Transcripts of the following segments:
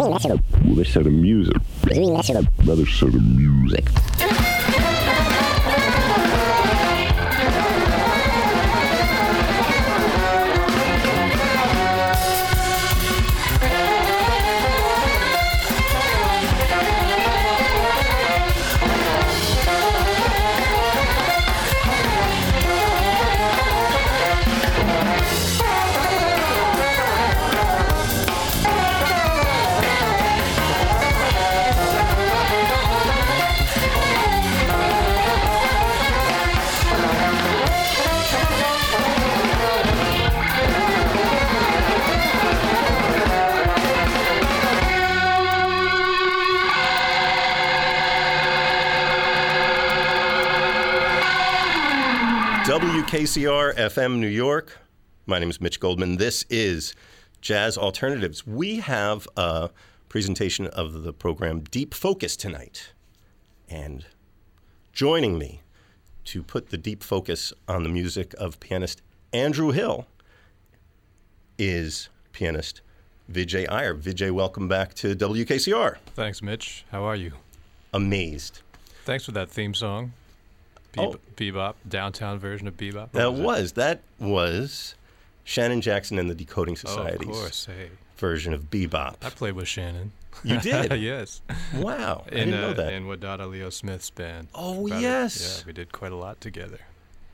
Another set of music. Another set of music. WKCR FM New York. My name is Mitch Goldman. This is Jazz Alternatives. We have a presentation of the program Deep Focus tonight. And joining me to put the deep focus on the music of pianist Andrew Hill is pianist Vijay Iyer. Vijay, welcome back to WKCR. Thanks, Mitch. How are you? Amazed. Thanks for that theme song. Be- Oh. Bebop, downtown version of Bebop. That What was that was Shannon Jackson and the Decoding it? Oh, Society's of course. Hey, version of Bebop. I played with Shannon. You did? yes. Wow, I In, didn't know uh, that. in Wadada Leo Smith's band. Oh, yes. Yeah, we did quite a lot together.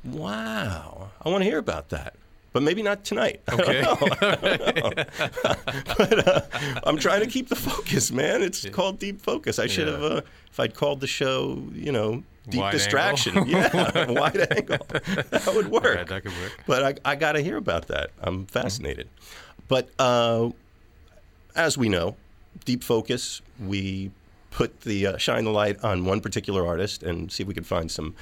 Wow, I want to hear about that, but maybe not tonight. I don't Okay. know. but uh, I'm trying to keep the focus, man. It's Yeah. called Deep Focus. I should Yeah. have, uh, if I'd called the show, you know, Deep Wide Distraction. yeah, wide angle. That would work. Right, that could work. But I, I got to hear about that. I'm fascinated. But uh, as we know, deep focus, we put the uh, shine the light on one particular artist and see if we could find some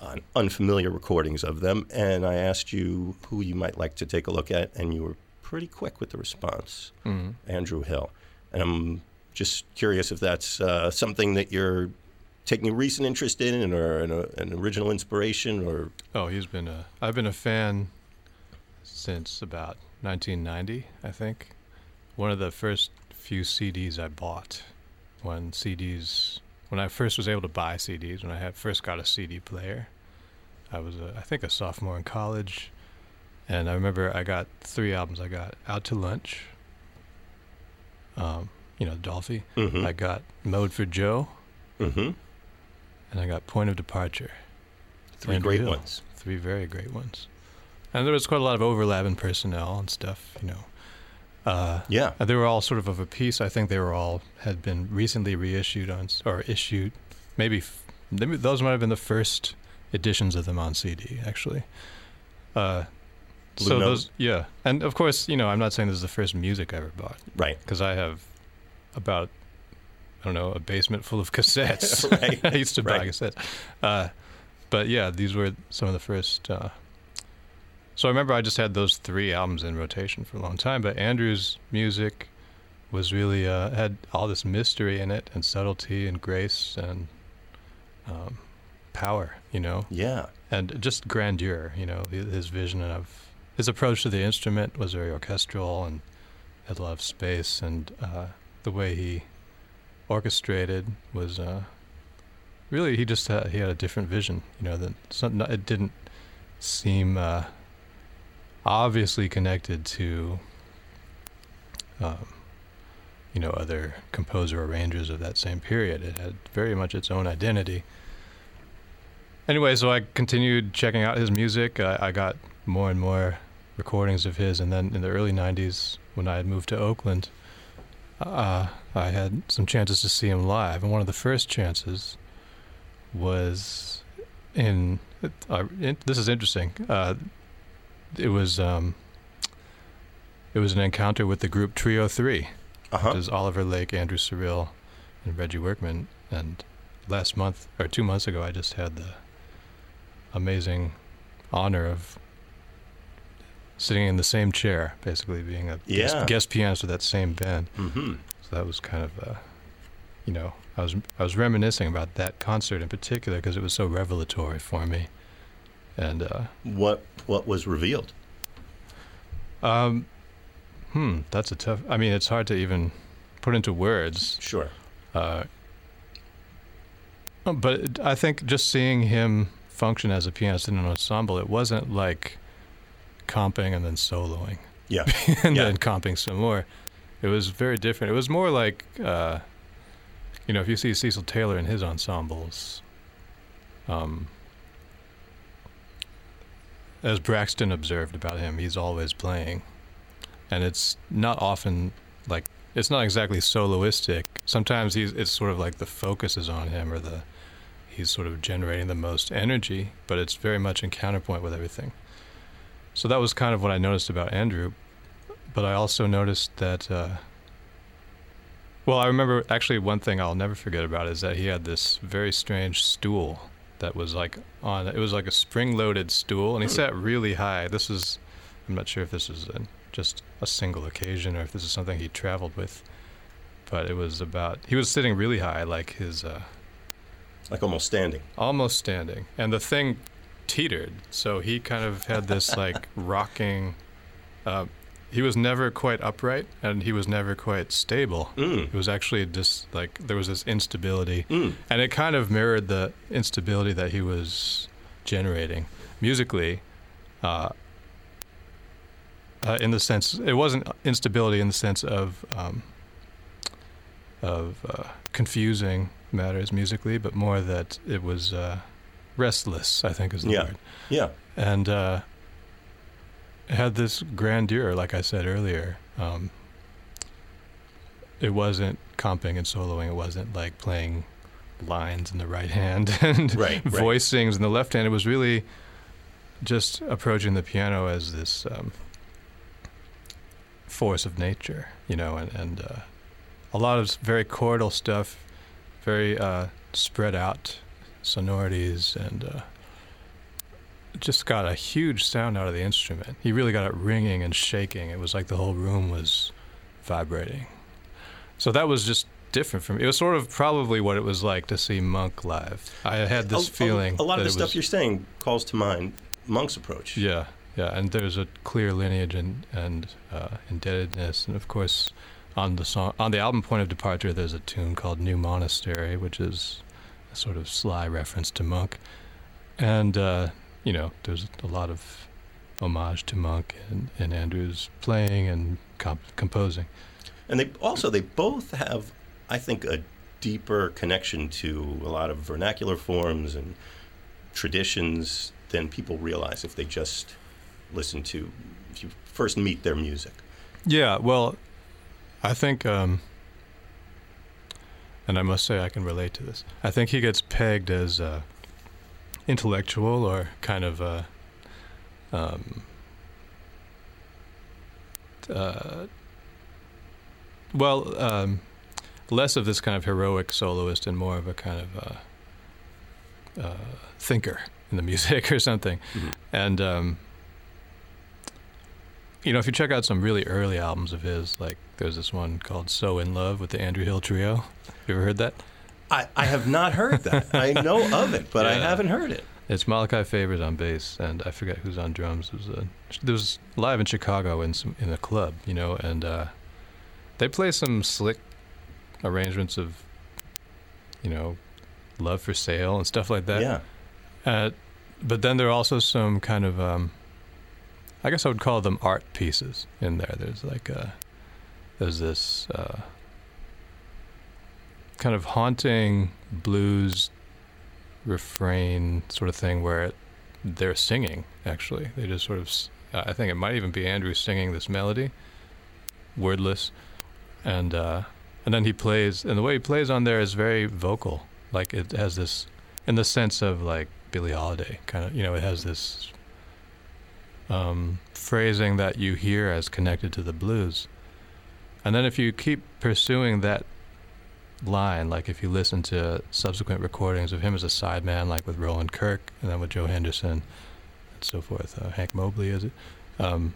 uh, unfamiliar recordings of them. And I asked you who you might like to take a look at, and you were pretty quick with the response, Mhm. Andrew Hill. And I'm just curious if that's uh, something that you're taking a recent interest in, or an, uh, an original inspiration, or Oh, he's been a. I've been a fan since about 1990, I think. One of the first few CDs I bought when CDs, when I first was able to buy CDs, when I had first got a CD player. I was, a, I think, a sophomore in college, and I remember I got three albums. I got Out to Lunch. Um, you know, Dolphy. Mhm. I got Mode for Joe, Mm-hmm. and I got Point of Departure. Three Andrew great Hill. ones. Three very great ones. And there was quite a lot of overlap in personnel and stuff, you know. Uh, Yeah. they were all sort of of a piece. I think they were all had been recently reissued on or issued. Maybe, maybe those might have been the first editions of them on CD, actually. Uh, so those, yeah, and of course, you know, I'm not saying this is the first music I ever bought Right. because I have about I don't know a basement full of cassettes. I used to buy cassettes, uh, but yeah, these were some of the first. Uh, so I remember I just had those three albums in rotation for a long time. But Andrew's music was really uh, had all this mystery in it, and subtlety, and grace, and um, power. You know, Yeah. and just grandeur. You know, his vision of his approach to the instrument was very orchestral and had a lot of space, and uh, the way he orchestrated was uh, really he just had, he had a different vision. You know, that some, it didn't seem uh, obviously connected to. Um, you know, other composer arrangers of that same period. It had very much its own identity. Anyway, so I continued checking out his music. I, I got more and more recordings of his, and then in the early '90s, when I had moved to Oakland, uh, I had some chances to see him live, and one of the first chances was in. Uh, in this is interesting. Uh, it was um, it was an encounter with the group Trio Three Uh huh. which is Oliver Lake, Andrew Cyrille, and Reggie Workman. And last month or two months ago, I just had the amazing honor of sitting in the same chair, basically being a Yeah. guest, guest pianist with that same band. Mm-hmm. So that was kind of, uh, you know, I was I was reminiscing about that concert in particular because it was so revelatory for me. And uh, What What was revealed? Um, hmm, that's a tough. I mean, it's hard to even put into words. Sure. Uh, but I think just seeing him function as a pianist in an ensemble, it wasn't like comping and then soloing Yeah. and Yeah. then comping some more. It was very different. It was more like, uh, you know, if you see Cecil Taylor in his ensembles, um, as Braxton observed about him, he's always playing. And it's not often like, it's not exactly soloistic. Sometimes he's, it's sort of like the focus is on him or the, he's sort of generating the most energy, but it's very much in counterpoint with everything. So that was kind of what I noticed about Andrew. But I also noticed that, uh, well, I remember actually one thing I'll never forget about is that he had this very strange stool that was like on, it was like a spring loaded stool, and he sat really high. This is, I'm not sure if this is a, just a single occasion or if this is something he traveled with, but it was about, he was sitting really high, like his, uh, Like almost standing. almost standing, and the thing teetered. So he kind of had this like rocking. Uh, he was never quite upright, and he was never quite stable. Mm. It was actually just like there was this instability, Mm. and it kind of mirrored the instability that he was generating musically. Uh, uh, in the sense, it wasn't instability in the sense of um, of uh, confusing matters musically, but more that it was uh, restless. I think is the Yeah. word, Yeah. and uh, had this grandeur, like I said earlier. Um, it wasn't comping and soloing. It wasn't like playing lines in the right hand and Right, right. voicings in the left hand. It was really just approaching the piano as this um, force of nature, you know, and, and uh, a lot of very chordal stuff, very uh, spread out sonorities, and uh, just got a huge sound out of the instrument. He really got it ringing and shaking. It was like the whole room was vibrating. So that was just different from it was sort of probably what it was like to see Monk live. I had this a, a- feeling A, lot of the stuff was- you're saying calls to mind Monk's approach. yeah, yeah, and there's a clear lineage and and uh, indebtedness, and of course, on the song on the album Point of Departure, there's a tune called New Monastery, which is a sort of sly reference to Monk, and uh, you know, there's a lot of homage to Monk and, in Andrew's playing and comp- composing. And they also they both have, I think, a deeper connection to a lot of vernacular forms and traditions than people realize if they just listen to if you first meet their music. Yeah, well, I think, um, and I must say I can relate to this. I think he gets pegged as uh, intellectual or kind of uh, um, uh, well, um, less of this kind of heroic soloist and more of a kind of uh, uh, thinker in the music or something. Mhm. And um, you know, if you check out some really early albums of his, like there's this one called "So in Love" with the Andrew Hill Trio. You ever heard that? I, I have not heard that. I know of it, but I haven't heard it. It's Malachi Favors on bass, and I forget who's on drums. It was a, there was live in Chicago in some in a club, you know, and uh, they play some slick arrangements of, you know, "Love for Sale" and stuff like that. yeah. Uh, but then there are also some kind of, um, I guess I would call them art pieces in there. There's like a, there's this uh, kind of haunting blues refrain sort of thing where it, they're singing. Actually, they just sort of. I think it might even be Andrew singing this melody, wordless, and uh, and then he plays, and the way he plays on there is very vocal. Like it has this, in the sense of like Billie Holiday, kind of. You know, it has this um, phrasing that you hear as connected to the blues, and then if you keep pursuing that line, like if you listen to subsequent recordings of him as a sideman, like with Roland Kirk, and then with Joe Henderson, and so forth, uh, Hank Mobley, is it? Um,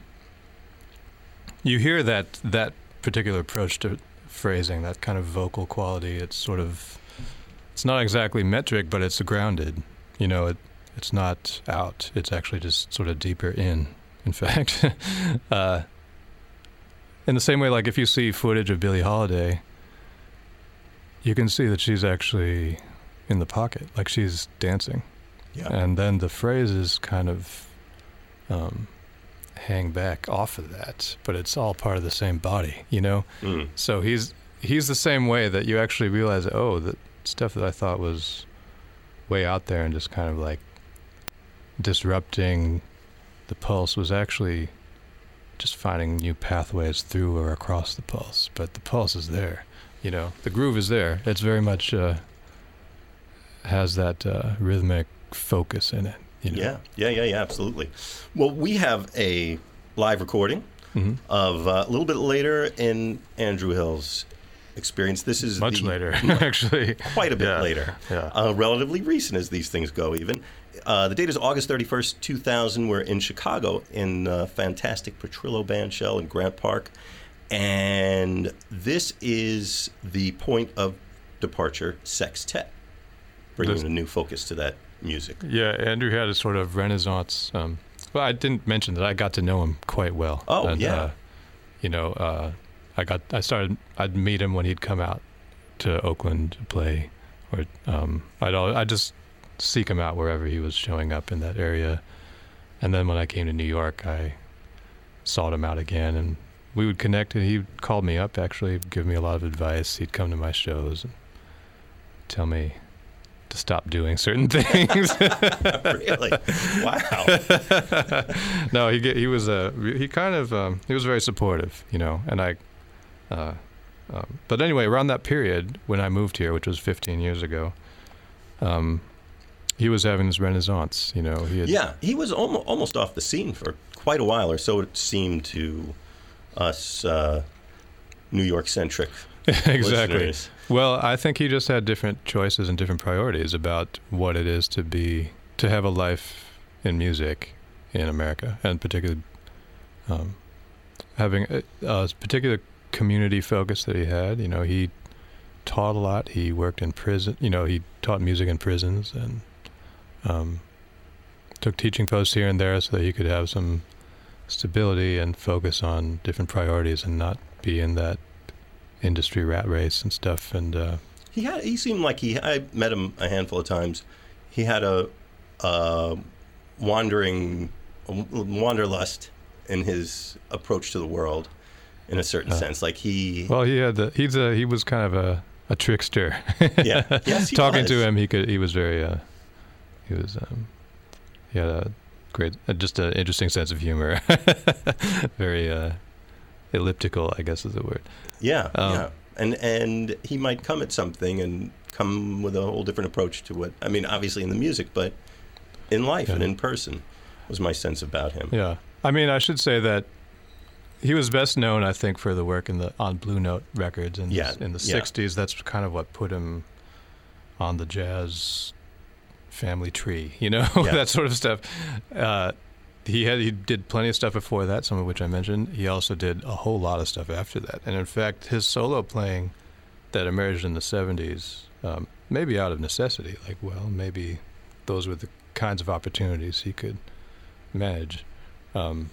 you hear that that particular approach to phrasing, that kind of vocal quality. It's sort of, it's not exactly metric, but it's grounded. You know, it it's not out. It's actually just sort of deeper in. In fact, uh, in the same way, like if you see footage of Billie Holiday, you can see that she's actually in the pocket, like she's dancing. Yeah. And then the phrases kind of um, hang back off of that, but it's all part of the same body, you know? Mm. So he's he's the same way that you actually realize, oh, that stuff that I thought was way out there and just kind of like disrupting the pulse was actually just finding new pathways through or across the pulse. But the pulse is there, you know, the groove is there. It's very much uh, has that uh, rhythmic focus in it. You know? Yeah, yeah, yeah, yeah, absolutely. Well, we have a live recording hmm of uh, a little bit later in Andrew Hill's experience. This is Much the- later, actually. quite a bit Yeah. later. Yeah. Uh, relatively recent as these things go, even. Uh, the date is August 31st, 2000. We're in Chicago in uh, fantastic Petrillo Band Shell in Grant Park. And this is the point of departure sextet, bringing This- a new focus to that music. Yeah, Andrew had a sort of renaissance. Um, well, I didn't mention that I got to know him quite well. Oh, and, yeah. Uh, you know, uh, I got I started. I'd meet him when he'd come out to Oakland to play, or um, I'd I just seek him out wherever he was showing up in that area. And then when I came to New York, I sought him out again, and we would connect. And he called me up actually, give me a lot of advice. He'd come to my shows and tell me to stop doing certain things. really? Wow. no, he he was a he kind of um, he was very supportive, you know, and I. Uh, um, but anyway, around that period when I moved here, which was 15 years ago, um, he was having this renaissance. You know, he had, Yeah, he was almost, almost off the scene for quite a while, or so it seemed to us uh, New York centric. exactly. Well, I think he just had different choices and different priorities about what it is to be to have a life in music in America, and particularly um, having a, a particular community focus that he had. You know, he taught a lot. He worked in prison. You know, he taught music in prisons and um, took teaching posts here and there so that he could have some stability and focus on different priorities and not be in that industry rat race and stuff. And uh, He had. He seemed like he. I met him a handful of times. He had a, a wandering, a wanderlust in his approach to the world, in a certain Uh, sense. Like he. well, he had the, he's a he was kind of a, a trickster. yeah. Yes, Talking was. to him, he could he was very uh, he was um, he had a great uh, just an interesting sense of humor. very uh, elliptical, I guess is the word. Yeah. Um, yeah. And and he might come at something and come with a whole different approach to what. I mean, obviously in the music, but in life Yeah. and in person was my sense about him. Yeah, I mean, I should say that he was best known, I think, for the work in the on Blue Note records in Yeah, the, in the yeah. '60s. That's kind of what put him on the jazz family tree, you know, Yeah. that sort of stuff. Uh, he had he did plenty of stuff before that, some of which I mentioned. He also did a whole lot of stuff after that, and in fact, his solo playing that emerged in the '70s, um, maybe out of necessity, like well, maybe those were the kinds of opportunities he could manage. Um,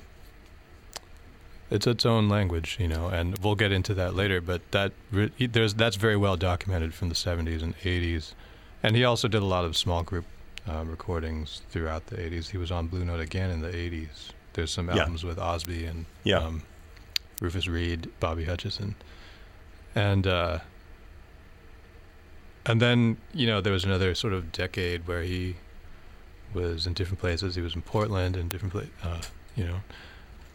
it's its own language, you know, and we'll get into that later. But that re- there's that's very well documented from the '70s and '80s, and he also did a lot of small group uh, recordings throughout the '80s. He was on Blue Note again in the '80s. There's some Yeah. albums with Osby and Yeah. um, Rufus Reid, Bobby Hutcherson, and uh, and then you know there was another sort of decade where he was in different places. He was in Portland and different places, uh, you know.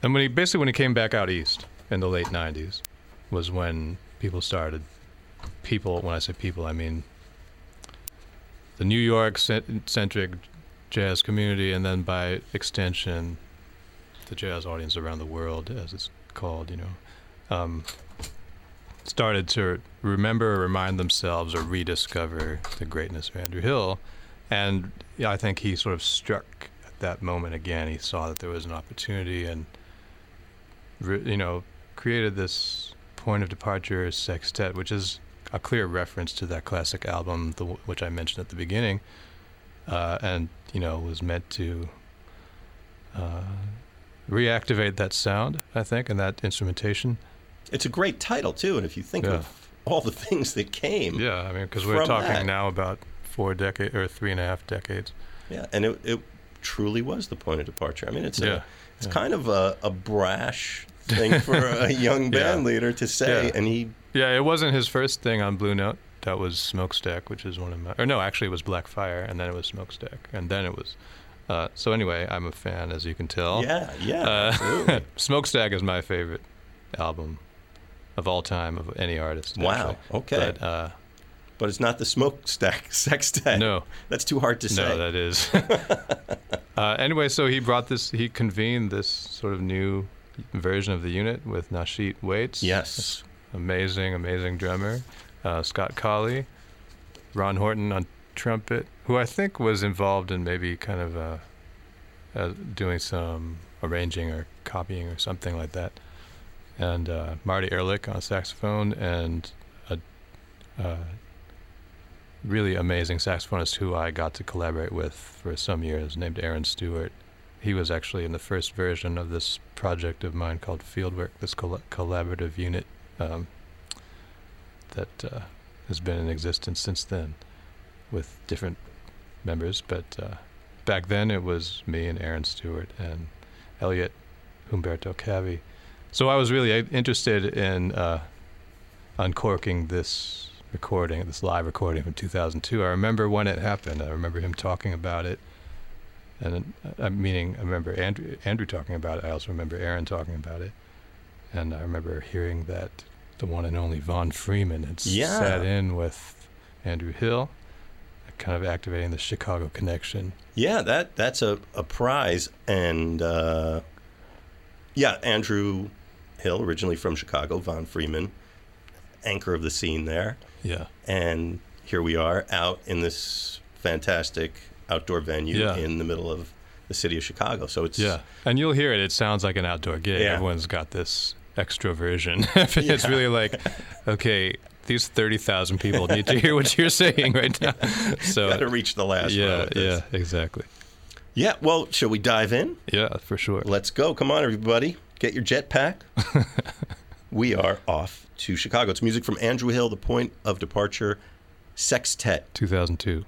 And when he basically when he came back out east in the late '90s was when people started. People, when I say people, I mean the New York centric jazz community, and then by extension, the jazz audience around the world, as it's called, you know, um, started to remember, or remind themselves, or rediscover the greatness of Andrew Hill. And yeah, I think he sort of struck at that moment again. He saw that there was an opportunity and, you know, created this point of departure sextet, which is a clear reference to that classic album, the, which I mentioned at the beginning, uh, and you know was meant to uh, reactivate that sound, I think, and that instrumentation. It's a great title too, and if you think Yeah. of all the things that came. Yeah, I mean, because we're talking that. now about four decades or three and a half decades. Yeah, and it, it truly was the point of departure. I mean, it's Yeah, a, it's yeah. kind of a, a brash thing for a young band leader to say, and he Yeah, it wasn't his first thing on Blue Note. That was Smokestack, which is one of my. Or no, actually, it was Black Fire, and then it was Smokestack, and then it was. Uh, so anyway, I'm a fan, as you can tell. yeah, yeah, Uh. Smokestack is my favorite album of all time of any artist. Wow, actually. okay. But, uh, but it's not the smokestack sextet. no, that's too hard to say. no, that is. uh, anyway, so he brought this. He convened this sort of new version of the unit with Nasheet Waits. yes, amazing, amazing drummer. Uh, Scott Colley, Ron Horton on trumpet, who I think was involved in maybe kind of uh, uh, doing some arranging or copying or something like that. And uh, Marty Ehrlich on saxophone and a uh, really amazing saxophonist who I got to collaborate with for some years, named Aaron Stewart. He was actually in the first version of this project of mine called Fieldwork, this coll- collaborative unit um, that uh, has been in existence since then with different members. But uh, back then it was me and Aaron Stewart and Elliot Humberto Kavee. So I was really interested in uh, uncorking this recording, this live recording from 2002. I remember when it happened. I remember him talking about it. And uh, meaning, I remember Andrew, Andrew talking about it. I also remember Aaron talking about it. And I remember hearing that the one and only Von Freeman had Yeah. sat in with Andrew Hill, kind of activating the Chicago connection. yeah, that that's a, a prize, and uh, yeah, Andrew Hill, originally from Chicago, Von Freeman, anchor of the scene there, Yeah. and here we are out in this fantastic outdoor venue Yeah. in the middle of the city of Chicago. So it's Yeah, and you'll hear it. It sounds like an outdoor gig. Yeah. Everyone's got this extroversion. it's Yeah. really like, okay, these thirty thousand people need to hear what you're saying right now. So to reach the last yeah, yeah, exactly. yeah. Well, shall we dive in? Yeah, for sure. Let's go. Come on, everybody. Get your jetpack. we are off to Chicago. It's music from Andrew Hill, The Point of Departure Sextet. 2002.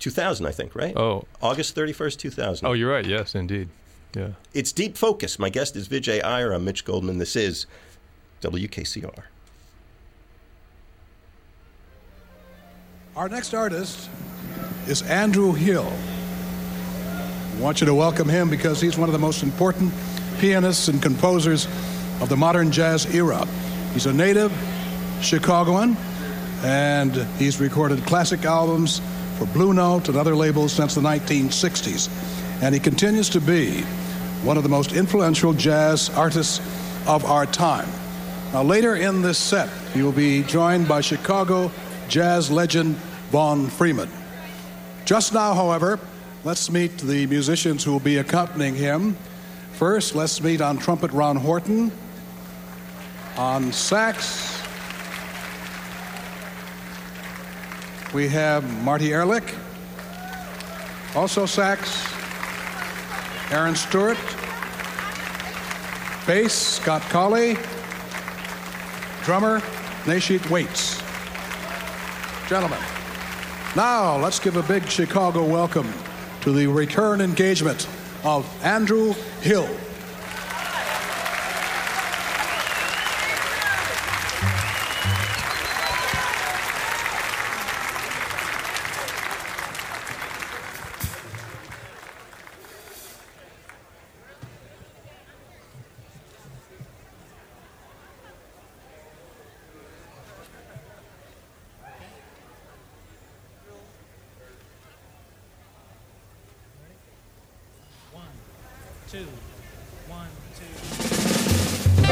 2000, I think, right? Oh, August 31st, 2000. oh, you're right. Yes, indeed. Yeah. It's Deep Focus. My guest is Vijay Iyer. I'm Mitch Goldman. This is WKCR. Our next artist is Andrew Hill. I want you to welcome him because he's one of the most important pianists and composers of the modern jazz era. He's a native Chicagoan, and he's recorded classic albums for Blue Note and other labels since the 1960s. And he continues to be one of the most influential jazz artists of our time. Now, later in this set, he will be joined by Chicago jazz legend Von Freeman. Just now, however, let's meet the musicians who will be accompanying him. First, let's meet on trumpet Ron Horton, on sax, we have Marty Ehrlich, also sax, Aaron Stewart, bass, Scott Colley, drummer, Nasheet Waits. Gentlemen, now let's give a big Chicago welcome to the return engagement of Andrew Hill. One, two.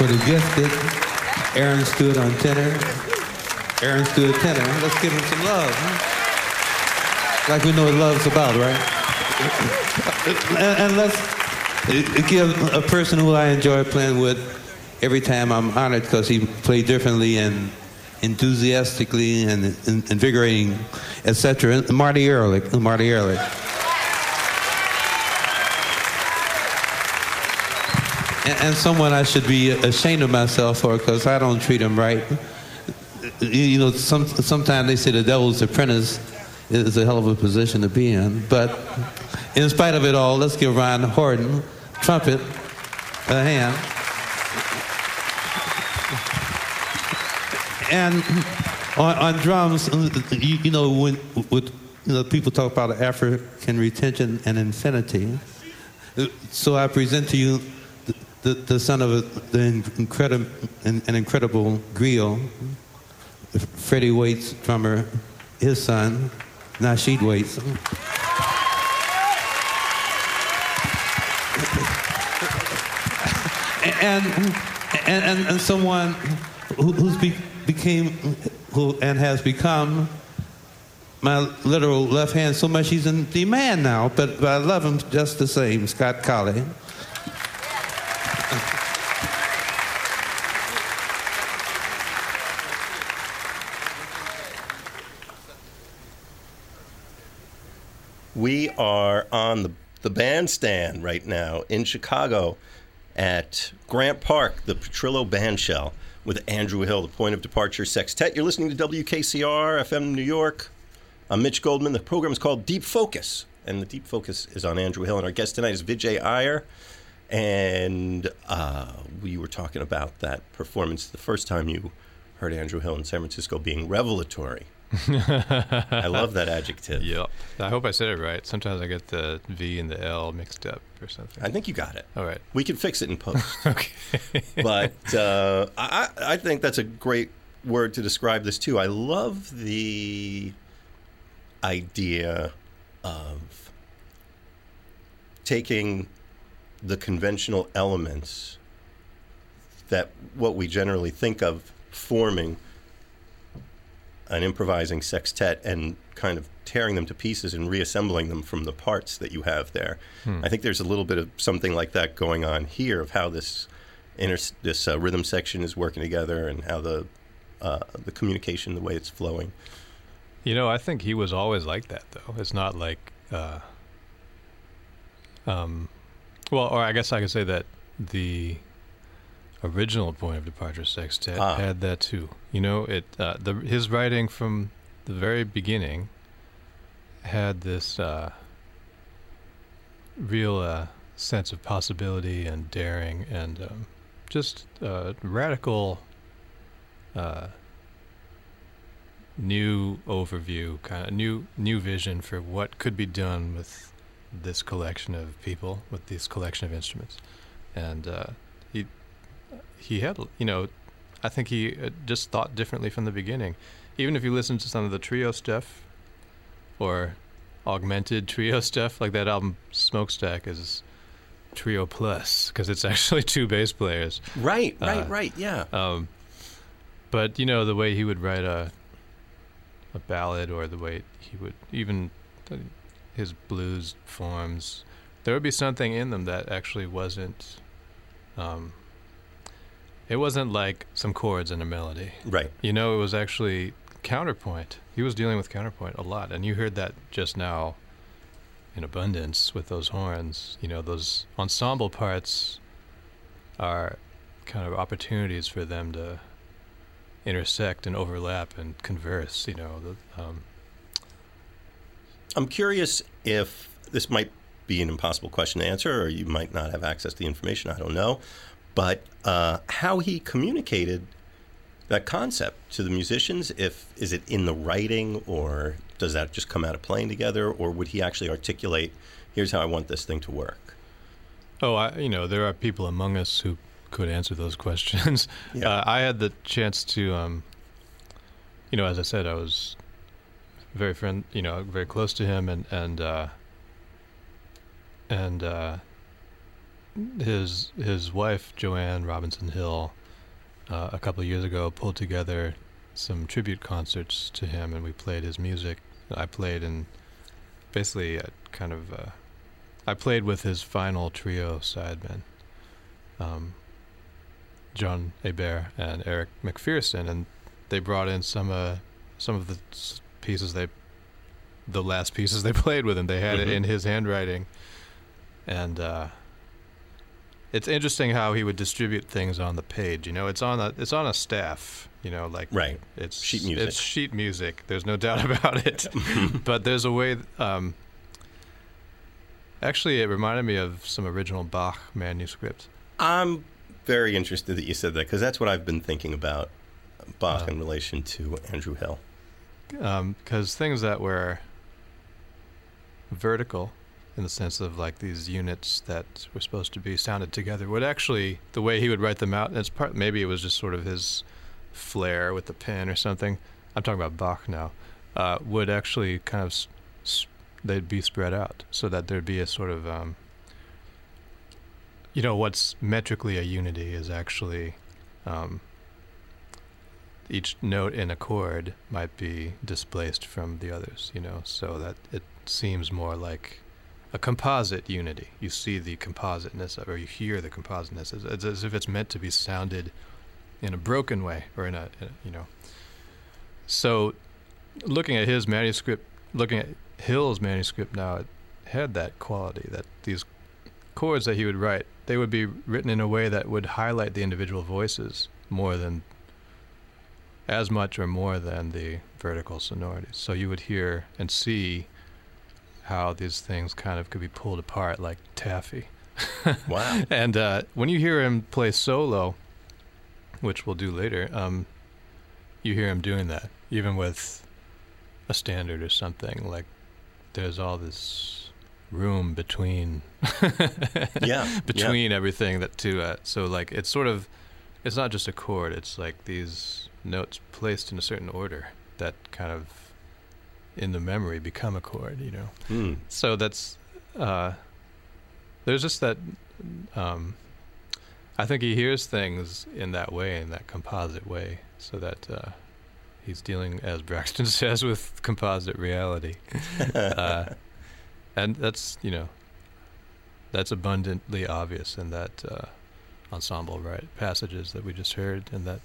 For the gifted. Aaron Stewart on tenor. Aaron Stewart tenor. Let's give him some love. Huh? Like we know what love's about, right? and, and let's give a person who I enjoy playing with every time I'm honored because he played differently and enthusiastically and invigorating, etc. Marty Ehrlich. Marty Ehrlich. And, and someone I should be ashamed of myself for because I don't treat him right. You know, some, sometimes they say the devil's apprentice is a hell of a position to be in. But in spite of it all, let's give Ron Horton, trumpet, a hand. And on, on drums, you, you, know, when with, you know, people talk about African retention and infinity. So I present to you the, the son of the incredible, an, an incredible griot, Freddie Waits, drummer, his son, Nasheet Waits. and, and, and, and someone who, who's be, became who, and has become my literal left hand so much he's in demand now, but, but I love him just the same, Scott Colley. We are on the, the bandstand right now in Chicago at Grant Park, the Petrillo Bandshell, with Andrew Hill, the Point of Departure Sextet. You're listening to WKCR FM New York. I'm Mitch Goldman. The program is called Deep Focus, and the Deep Focus is on Andrew Hill. And our guest tonight is Vijay Iyer. And uh, we were talking about that performance the first time you heard Andrew Hill in San Francisco being revelatory. I love that adjective. Yep. I hope I said it right. Sometimes I get the V and the L mixed up or something. I think you got it. All right. We can fix it in post. okay. but uh, I, I think that's a great word to describe this too. I love the idea of taking the conventional elements that what we generally think of forming an improvising sextet and kind of tearing them to pieces and reassembling them from the parts that you have there. Hmm. I think there's a little bit of something like that going on here of how this inter- this uh, rhythm section is working together and how the uh, the communication, the way it's flowing. You know, I think he was always like that, though. It's not like, uh, um, well, or I guess I could say that the original Point of Departure Sextet ah. had that too. You know, it uh, the his writing from the very beginning had this uh, real uh, sense of possibility and daring and um, just uh, radical uh, new overview, kind of new new vision for what could be done with this collection of people, with this collection of instruments, and uh, he he had, you know, I think he uh, just thought differently from the beginning. Even if you listen to some of the trio stuff or augmented trio stuff, like that album Smokestack is trio plus because it's actually two bass players. Right, right, uh, right, yeah. Um, but you know the way he would write a a ballad, or the way he would even his blues forms, there would be something in them that actually wasn't um, it wasn't like some chords and a melody. Right. You know, it was actually counterpoint. He was dealing with counterpoint a lot, and you heard that just now in abundance with those horns. You know, those ensemble parts are kind of opportunities for them to intersect and overlap and converse. You know, the, um, I'm curious if this might be an impossible question to answer, or you might not have access to the information. I don't know but uh, how he communicated that concept to the musicians if is it in the writing or does that just come out of playing together or would he actually articulate here's how i want this thing to work oh I, you know there are people among us who could answer those questions yeah. uh, i had the chance to um, you know as i said i was very friend you know very close to him and and uh, and uh, his his wife Joanne Robinson Hill, uh, a couple of years ago, pulled together some tribute concerts to him, and we played his music. I played in basically a kind of uh, I played with his final trio sidemen, um, John Hebert and Eric McPherson, and they brought in some uh, some of the pieces they the last pieces they played with him. They had it Mhm. in his handwriting, and uh, it's interesting how he would distribute things on the page. You know, it's on a it's on a staff. You know, like Right. it's Sheet music. It's sheet music. There's no doubt about it. but there's a way. Um, actually, it reminded me of some original Bach manuscripts. I'm very interested that you said that because that's what I've been thinking about Bach Uh. in relation to Andrew Hill. Because things that were vertical in the sense of like these units that were supposed to be sounded together would actually the way he would write them out it's part maybe it was just sort of his flair with the pen or something i'm talking about bach now uh, would actually kind of s- s- they'd be spread out so that there'd be a sort of um, you know what's metrically a unity is actually um, each note in a chord might be displaced from the others, you know, so that it seems more like a composite unity. You see the compositeness, of, or you hear the compositeness. It's, it's as if it's meant to be sounded in a broken way, or in a, in a you know. So, looking at his manuscript, looking at Hill's manuscript now, it had that quality that these chords that he would write, they would be written in a way that would highlight the individual voices more than as much or more than the vertical sonorities. So you would hear and see how these things kind of could be pulled apart like taffy. Wow. And uh, when you hear him play solo, which we'll do later, um, you hear him doing that, even with a standard or something. Like there's all this room between Yeah. between everything that to uh, so like it's sort of it's not just a chord it's like these notes placed in a certain order that kind of in the memory become a chord you know. Hmm. so that's uh there's just that um i think he hears things in that way in that composite way so that uh he's dealing as braxton says with composite reality uh and that's you know that's abundantly obvious in that uh, ensemble right passages that we just heard in that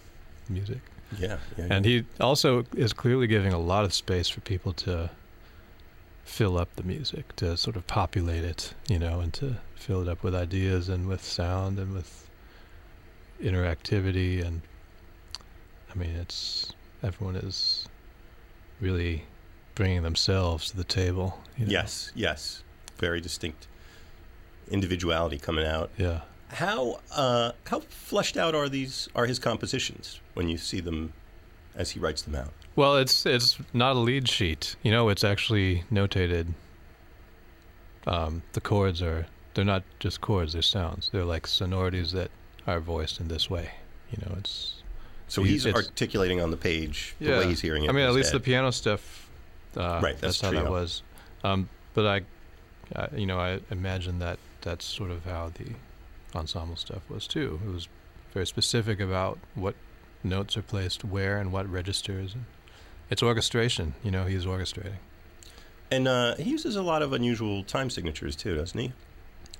music Yeah. yeah and he also is clearly giving a lot of space for people to fill up the music to sort of populate it you know and to fill it up with ideas and with sound and with interactivity and i mean it's everyone is really bringing themselves to the table you know? Yes. Yes. Very distinct individuality coming out. yeah How uh, how fleshed out are these are his compositions when you see them as he writes them out? Well, it's it's not a lead sheet. You know, it's actually notated. Um, the chords are they're not just chords; they're sounds. They're like sonorities that are voiced in this way. You know, it's So he's it's- articulating on the page the yeah. way he's hearing it. I mean, at least the piano stuff. Uh, Right, that's that's, how that was. Um, but I, I, you know, I imagine that that's sort of how the ensemble stuff was too. It was very specific about what notes are placed where and what registers. And it's orchestration. You know, he's orchestrating. and uh, he uses a lot of unusual time signatures too, doesn't he?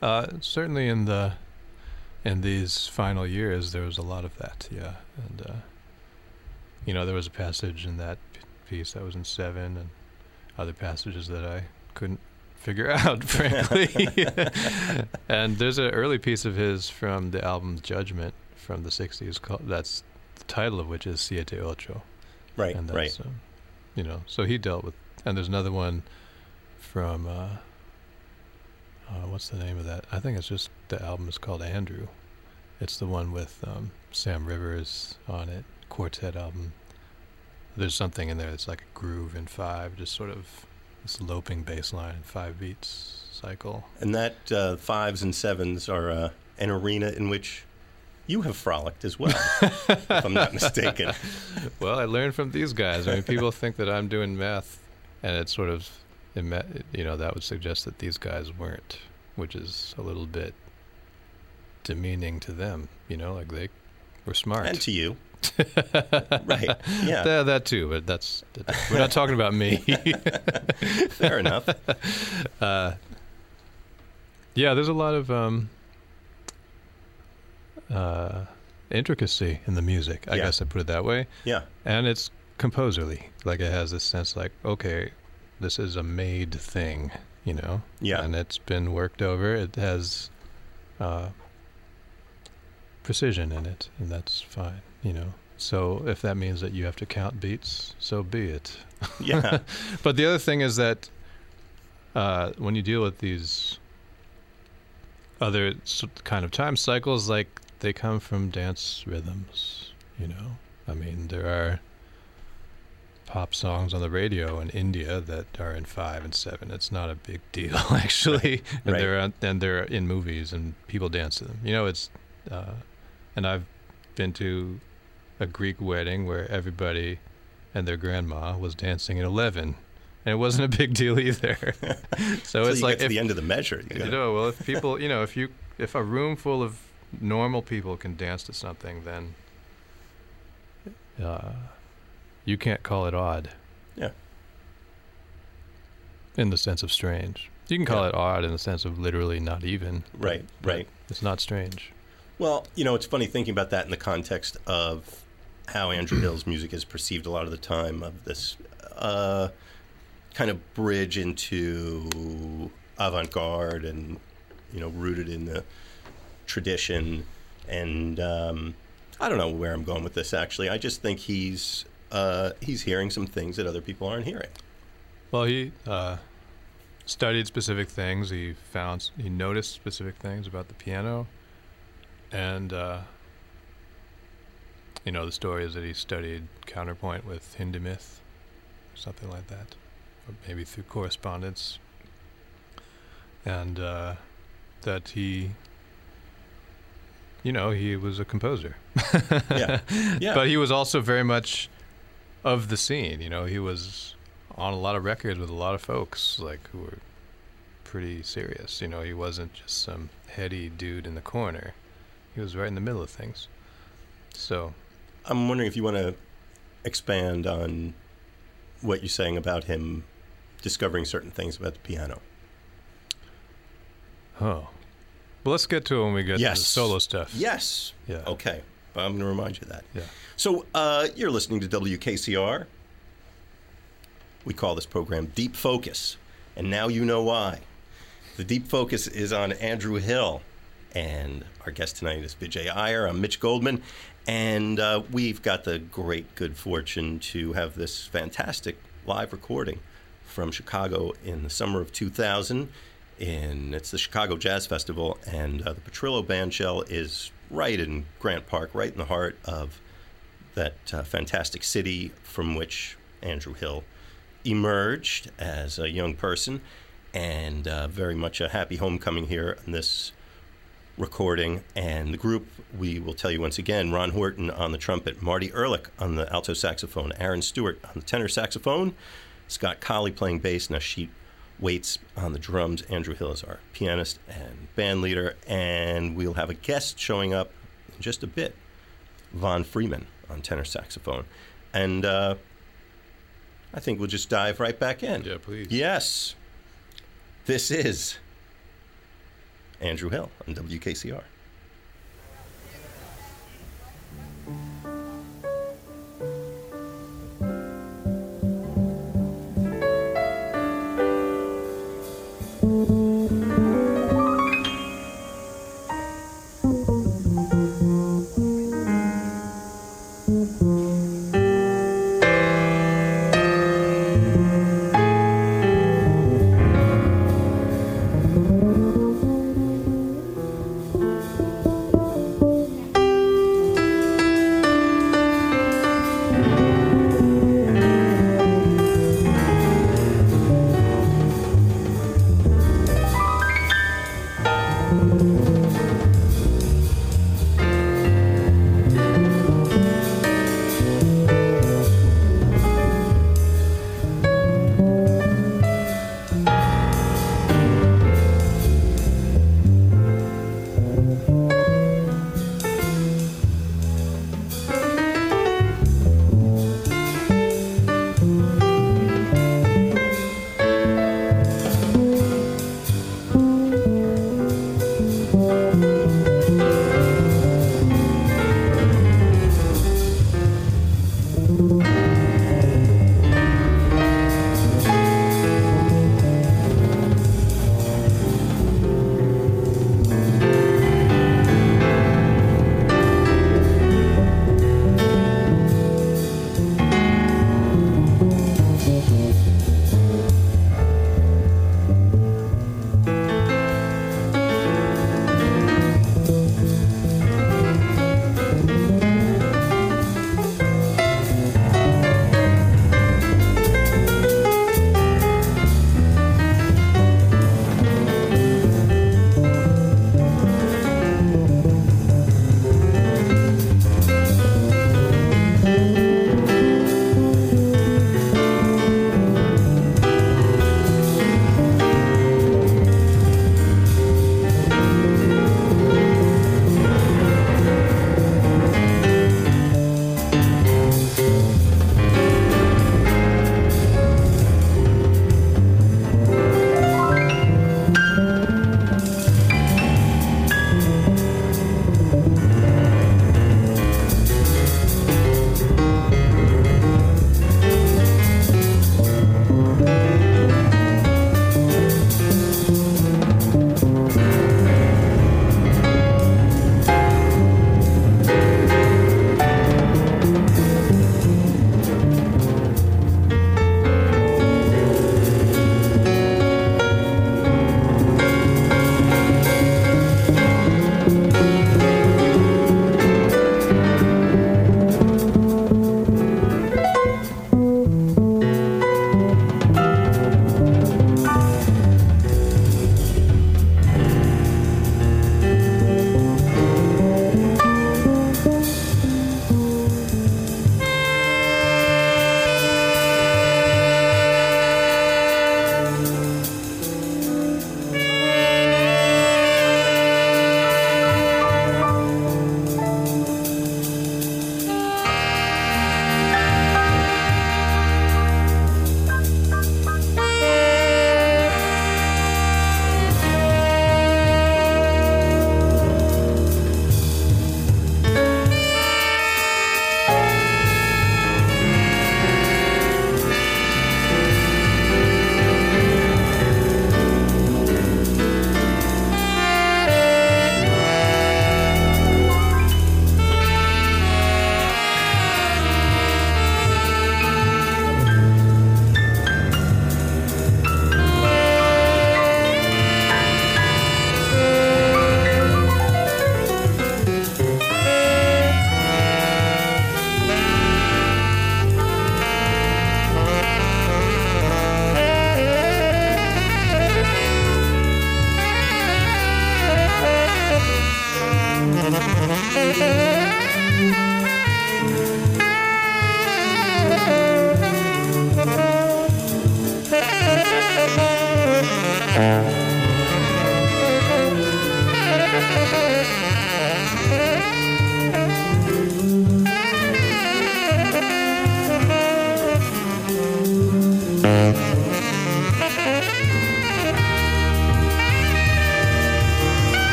Uh, certainly in the in these final years, there was a lot of that. Yeah, and uh, you know, there was a passage in that piece that was in seven, and other passages that I couldn't figure out, frankly. and there's an early piece of his from the album Judgment from the '60s. Called, that's the title of which is Siete Ocho Right. and Right. um, you know so he dealt with and there's another one from uh, uh, what's the name of that i think it's just the album is called andrew it's the one with um, sam rivers on it quartet album there's something in there that's like a groove in five just sort of this loping bass line in five beats cycle And that uh, fives and sevens are uh, an arena in which you have frolicked as well, if I'm not mistaken. well i learned from these guys i mean people think that i'm doing math and it's sort of you know that would suggest that these guys weren't which is a little bit demeaning to them. You know, like they were smart. And to you. right. Yeah. That, that too, but that's we're not talking about me. Fair enough. yeah, there's a lot of um, uh, intricacy in the music. I Yeah. guess I put it that way, Yeah. and it's composerly. Like it has this sense, like okay, this is a made thing, you know. Yeah. and it's been worked over. It has uh, precision in it, and that's fine, you know. So if that means that you have to count beats, so be it. Yeah. But the other thing is that uh, when you deal with these other kind of time cycles, like they come from dance rhythms, you know. I mean, there are pop songs on the radio in India that are in five and seven. It's not a big deal, actually, and Right. they're on- and they're in movies and people dance to them. You know, it's uh, and I've been to a Greek wedding where everybody and their grandma was dancing at 11 and it wasn't a big deal either so it's you like get to if, the end of the measure. You you gotta- know well if people you know if you if a room full of normal people can dance to something then uh, you can't call it odd Yeah. in the sense of strange you can call Yeah. it odd in the sense of literally not even but- Right, but right. it's not strange Well, you know, it's funny thinking about that in the context of how Andrew Hill's music is perceived a lot of the time of this uh, kind of bridge into avant-garde and you know rooted in the tradition and um, I don't know where I'm going with this actually. I just think he's uh, he's hearing some things that other people aren't hearing. Well, he uh, studied specific things. He found he noticed specific things about the piano, and uh, you know the story is that he studied counterpoint with Hindemith, or something like that, or maybe through correspondence, and uh, that he, you know, he was a composer. Yeah, yeah. But he was also very much of the scene. You know, he was on a lot of records with a lot of folks like who were pretty serious. You know, he wasn't just some heady dude in the corner. He was right in the middle of things. So, I'm wondering if you want to expand on what you're saying about him discovering certain things about the piano. oh. Well, let's get to it when we get to the solo stuff. Yes. Yeah. Okay. I'm going to remind you of that. Yeah. So uh, you're listening to WKCR. We call this program Deep Focus, and now you know why. The Deep Focus is on Andrew Hill, and our guest tonight is Vijay Iyer. I'm Mitch Goldman, and uh, we've got the great good fortune to have this fantastic live recording from Chicago in the summer of 2000. In it's the Chicago Jazz Festival, and uh, the Petrillo Bandshell is right in Grant Park, right in the heart of that uh, fantastic city from which Andrew Hill emerged as a young person, and uh, very much a happy homecoming here in this recording. And the group, we will tell you once again Ron Horton on the trumpet, Marty Ehrlich on the alto saxophone, Aaron Stewart on the tenor saxophone, Scott Colley playing bass, Nasheet Waits on the drums. Andrew Hill is our pianist and band leader, and we'll have a guest showing up in just a bit, Von Freeman on tenor saxophone. And uh, I think we'll just dive right back in. Yeah, please. Yes. This is Andrew Hill on WKCR.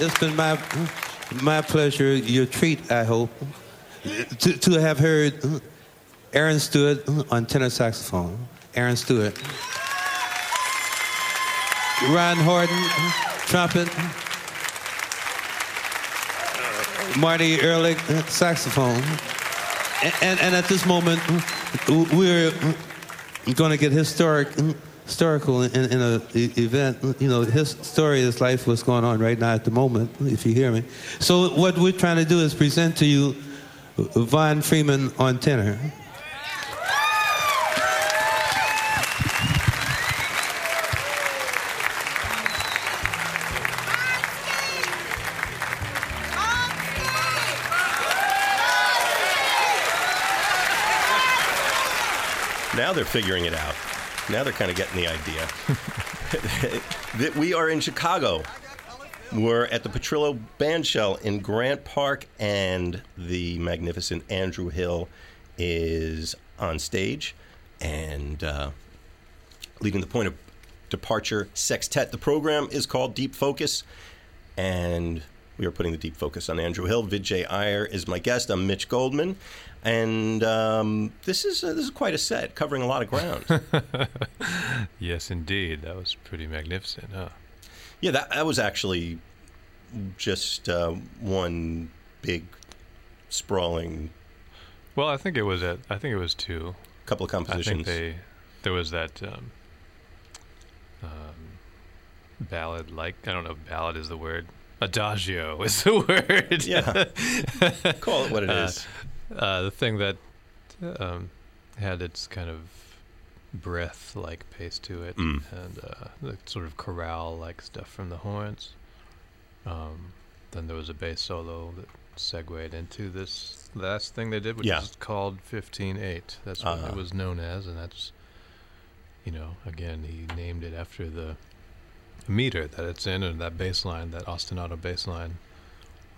It's been my my pleasure, your treat, I hope, to, to have heard Aaron Stewart on tenor saxophone. Aaron Stewart. Ron Horton, trumpet. Marty Ehrlich, saxophone. And, and, and at this moment, we're going to get historic, historical in, in an event. You know, his story, his life, what's going on right now at the moment, if you hear me. So what we're trying to do is present to you Von Freeman on tenor. Now they're figuring it out. Now they're kind of getting the idea. that we are in Chicago. We're at the Petrillo Bandshell in Grant Park, and the magnificent Andrew Hill is on stage and uh, leading the point of departure sextet. The program is called Deep Focus, and we are putting the deep focus on Andrew Hill. Vijay Iyer is my guest. I'm Mitch Goldman, and um, this is uh, this is quite a set, covering a lot of ground. Yes, indeed. That was pretty magnificent, huh? yeah, that that was actually just uh, one big sprawling Well, I think it was at. I think it was two. A couple of I think compositions. they there was that um, um, ballad. Like I don't know, if ballad is the word. Adagio is the word. Yeah. Call it what it is. Uh, uh, the thing that um, had its kind of breath-like pace to it, Mm. and uh, the sort of chorale-like stuff from the horns. Um, then there was a bass solo that segued into this last thing they did, which Yeah. is called 15-8. That's what Uh-huh. it was known as, and that's, you know, again, he named it after the meter that it's in and that bass line, that ostinato bass line.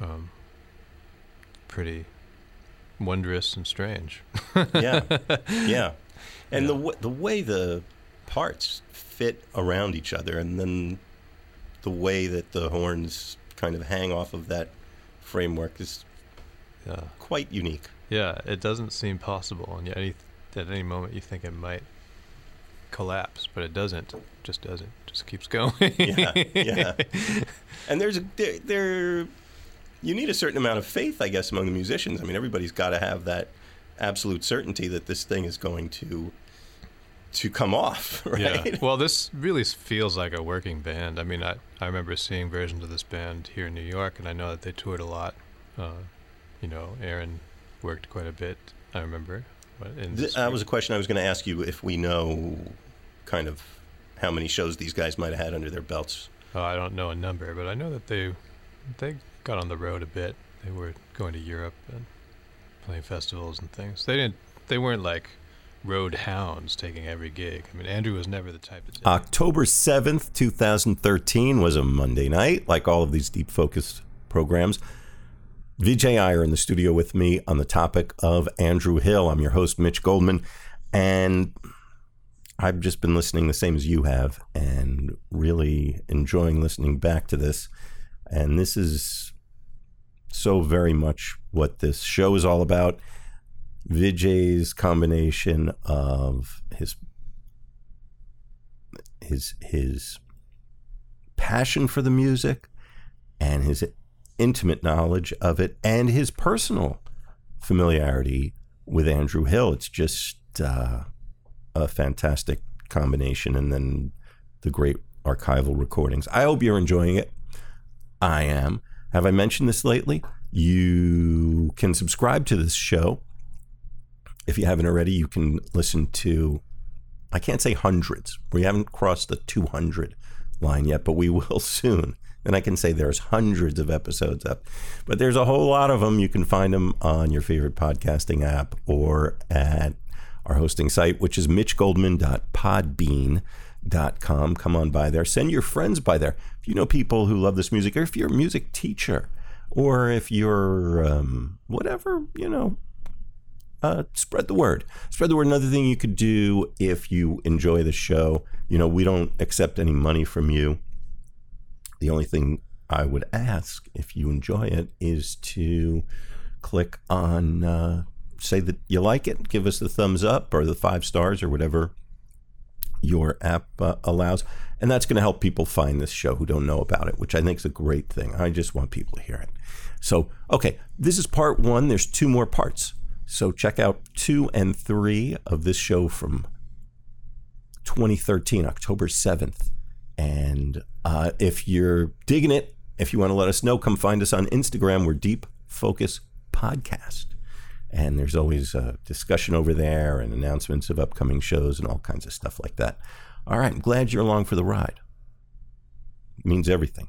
Um, pretty wondrous and strange. yeah, yeah, and the w- the way the parts fit around each other, and then the way that the horns kind of hang off of that framework is Yeah. quite unique. Yeah, it doesn't seem possible, and yet any, at any moment you think it might collapse, but it doesn't. Just doesn't. Just keeps going. Yeah, yeah. And there's a, there, there, you need a certain amount of faith, I guess, among the musicians. I mean, everybody's got to have that absolute certainty that this thing is going to to come off, right? Yeah. Well, this really feels like a working band. I mean, I, I remember seeing versions of this band here in New York, and I know that they toured a lot. Uh, you know, Aaron worked quite a bit. I remember. But in Th- that was a question I was going to ask you if we know kind of how many shows these guys might have had under their belts. Oh, I don't know a number, but I know that they they got on the road a bit. They were going to Europe and playing festivals and things. They didn't. They weren't like road hounds taking every gig. I mean, Andrew was never the type to take. October 7th, 2013 was a Monday night, like all of these deep focused programs. Vijay Iyer in the studio with me on the topic of Andrew Hill. I'm your host, Mitch Goldman, and I've just been listening the same as you have and really enjoying listening back to this. And this is so very much what this show is all about. Vijay's combination of his his his passion for the music and his intimate knowledge of it and his personal familiarity with Andrew Hill. It's just uh, a fantastic combination, and then the great archival recordings. I hope you're enjoying it. I am. Have I mentioned this lately? You can subscribe to this show. If you haven't already, you can listen to I can't say hundreds. We haven't crossed the 200 line yet, but we will soon. And I can say there's hundreds of episodes up. But there's a whole lot of them. You can find them on your favorite podcasting app or at our hosting site, which is mitchgoldman.podbean.com. Come on by there. Send your friends by there. If you know people who love this music, or if you're a music teacher, or if you're um, whatever, you know, uh, spread the word. Spread the word. Another thing you could do if you enjoy the show, You know, we don't accept any money from you. The only thing I would ask, if you enjoy it, is to click on, uh, say that you like it, give us the thumbs up or the five stars or whatever your app uh, allows. And that's going to help people find this show who don't know about it, which I think is a great thing. I just want people to hear it. So, okay, this is part one. There's two more parts. So check out two and three of this show from 2013, October 7th. And uh, if you're digging it, if you want to let us know, come find us on Instagram. We're Deep Focus Podcast. And there's always a discussion over there and announcements of upcoming shows and all kinds of stuff like that. All right, I'm glad you're along for the ride. It means everything.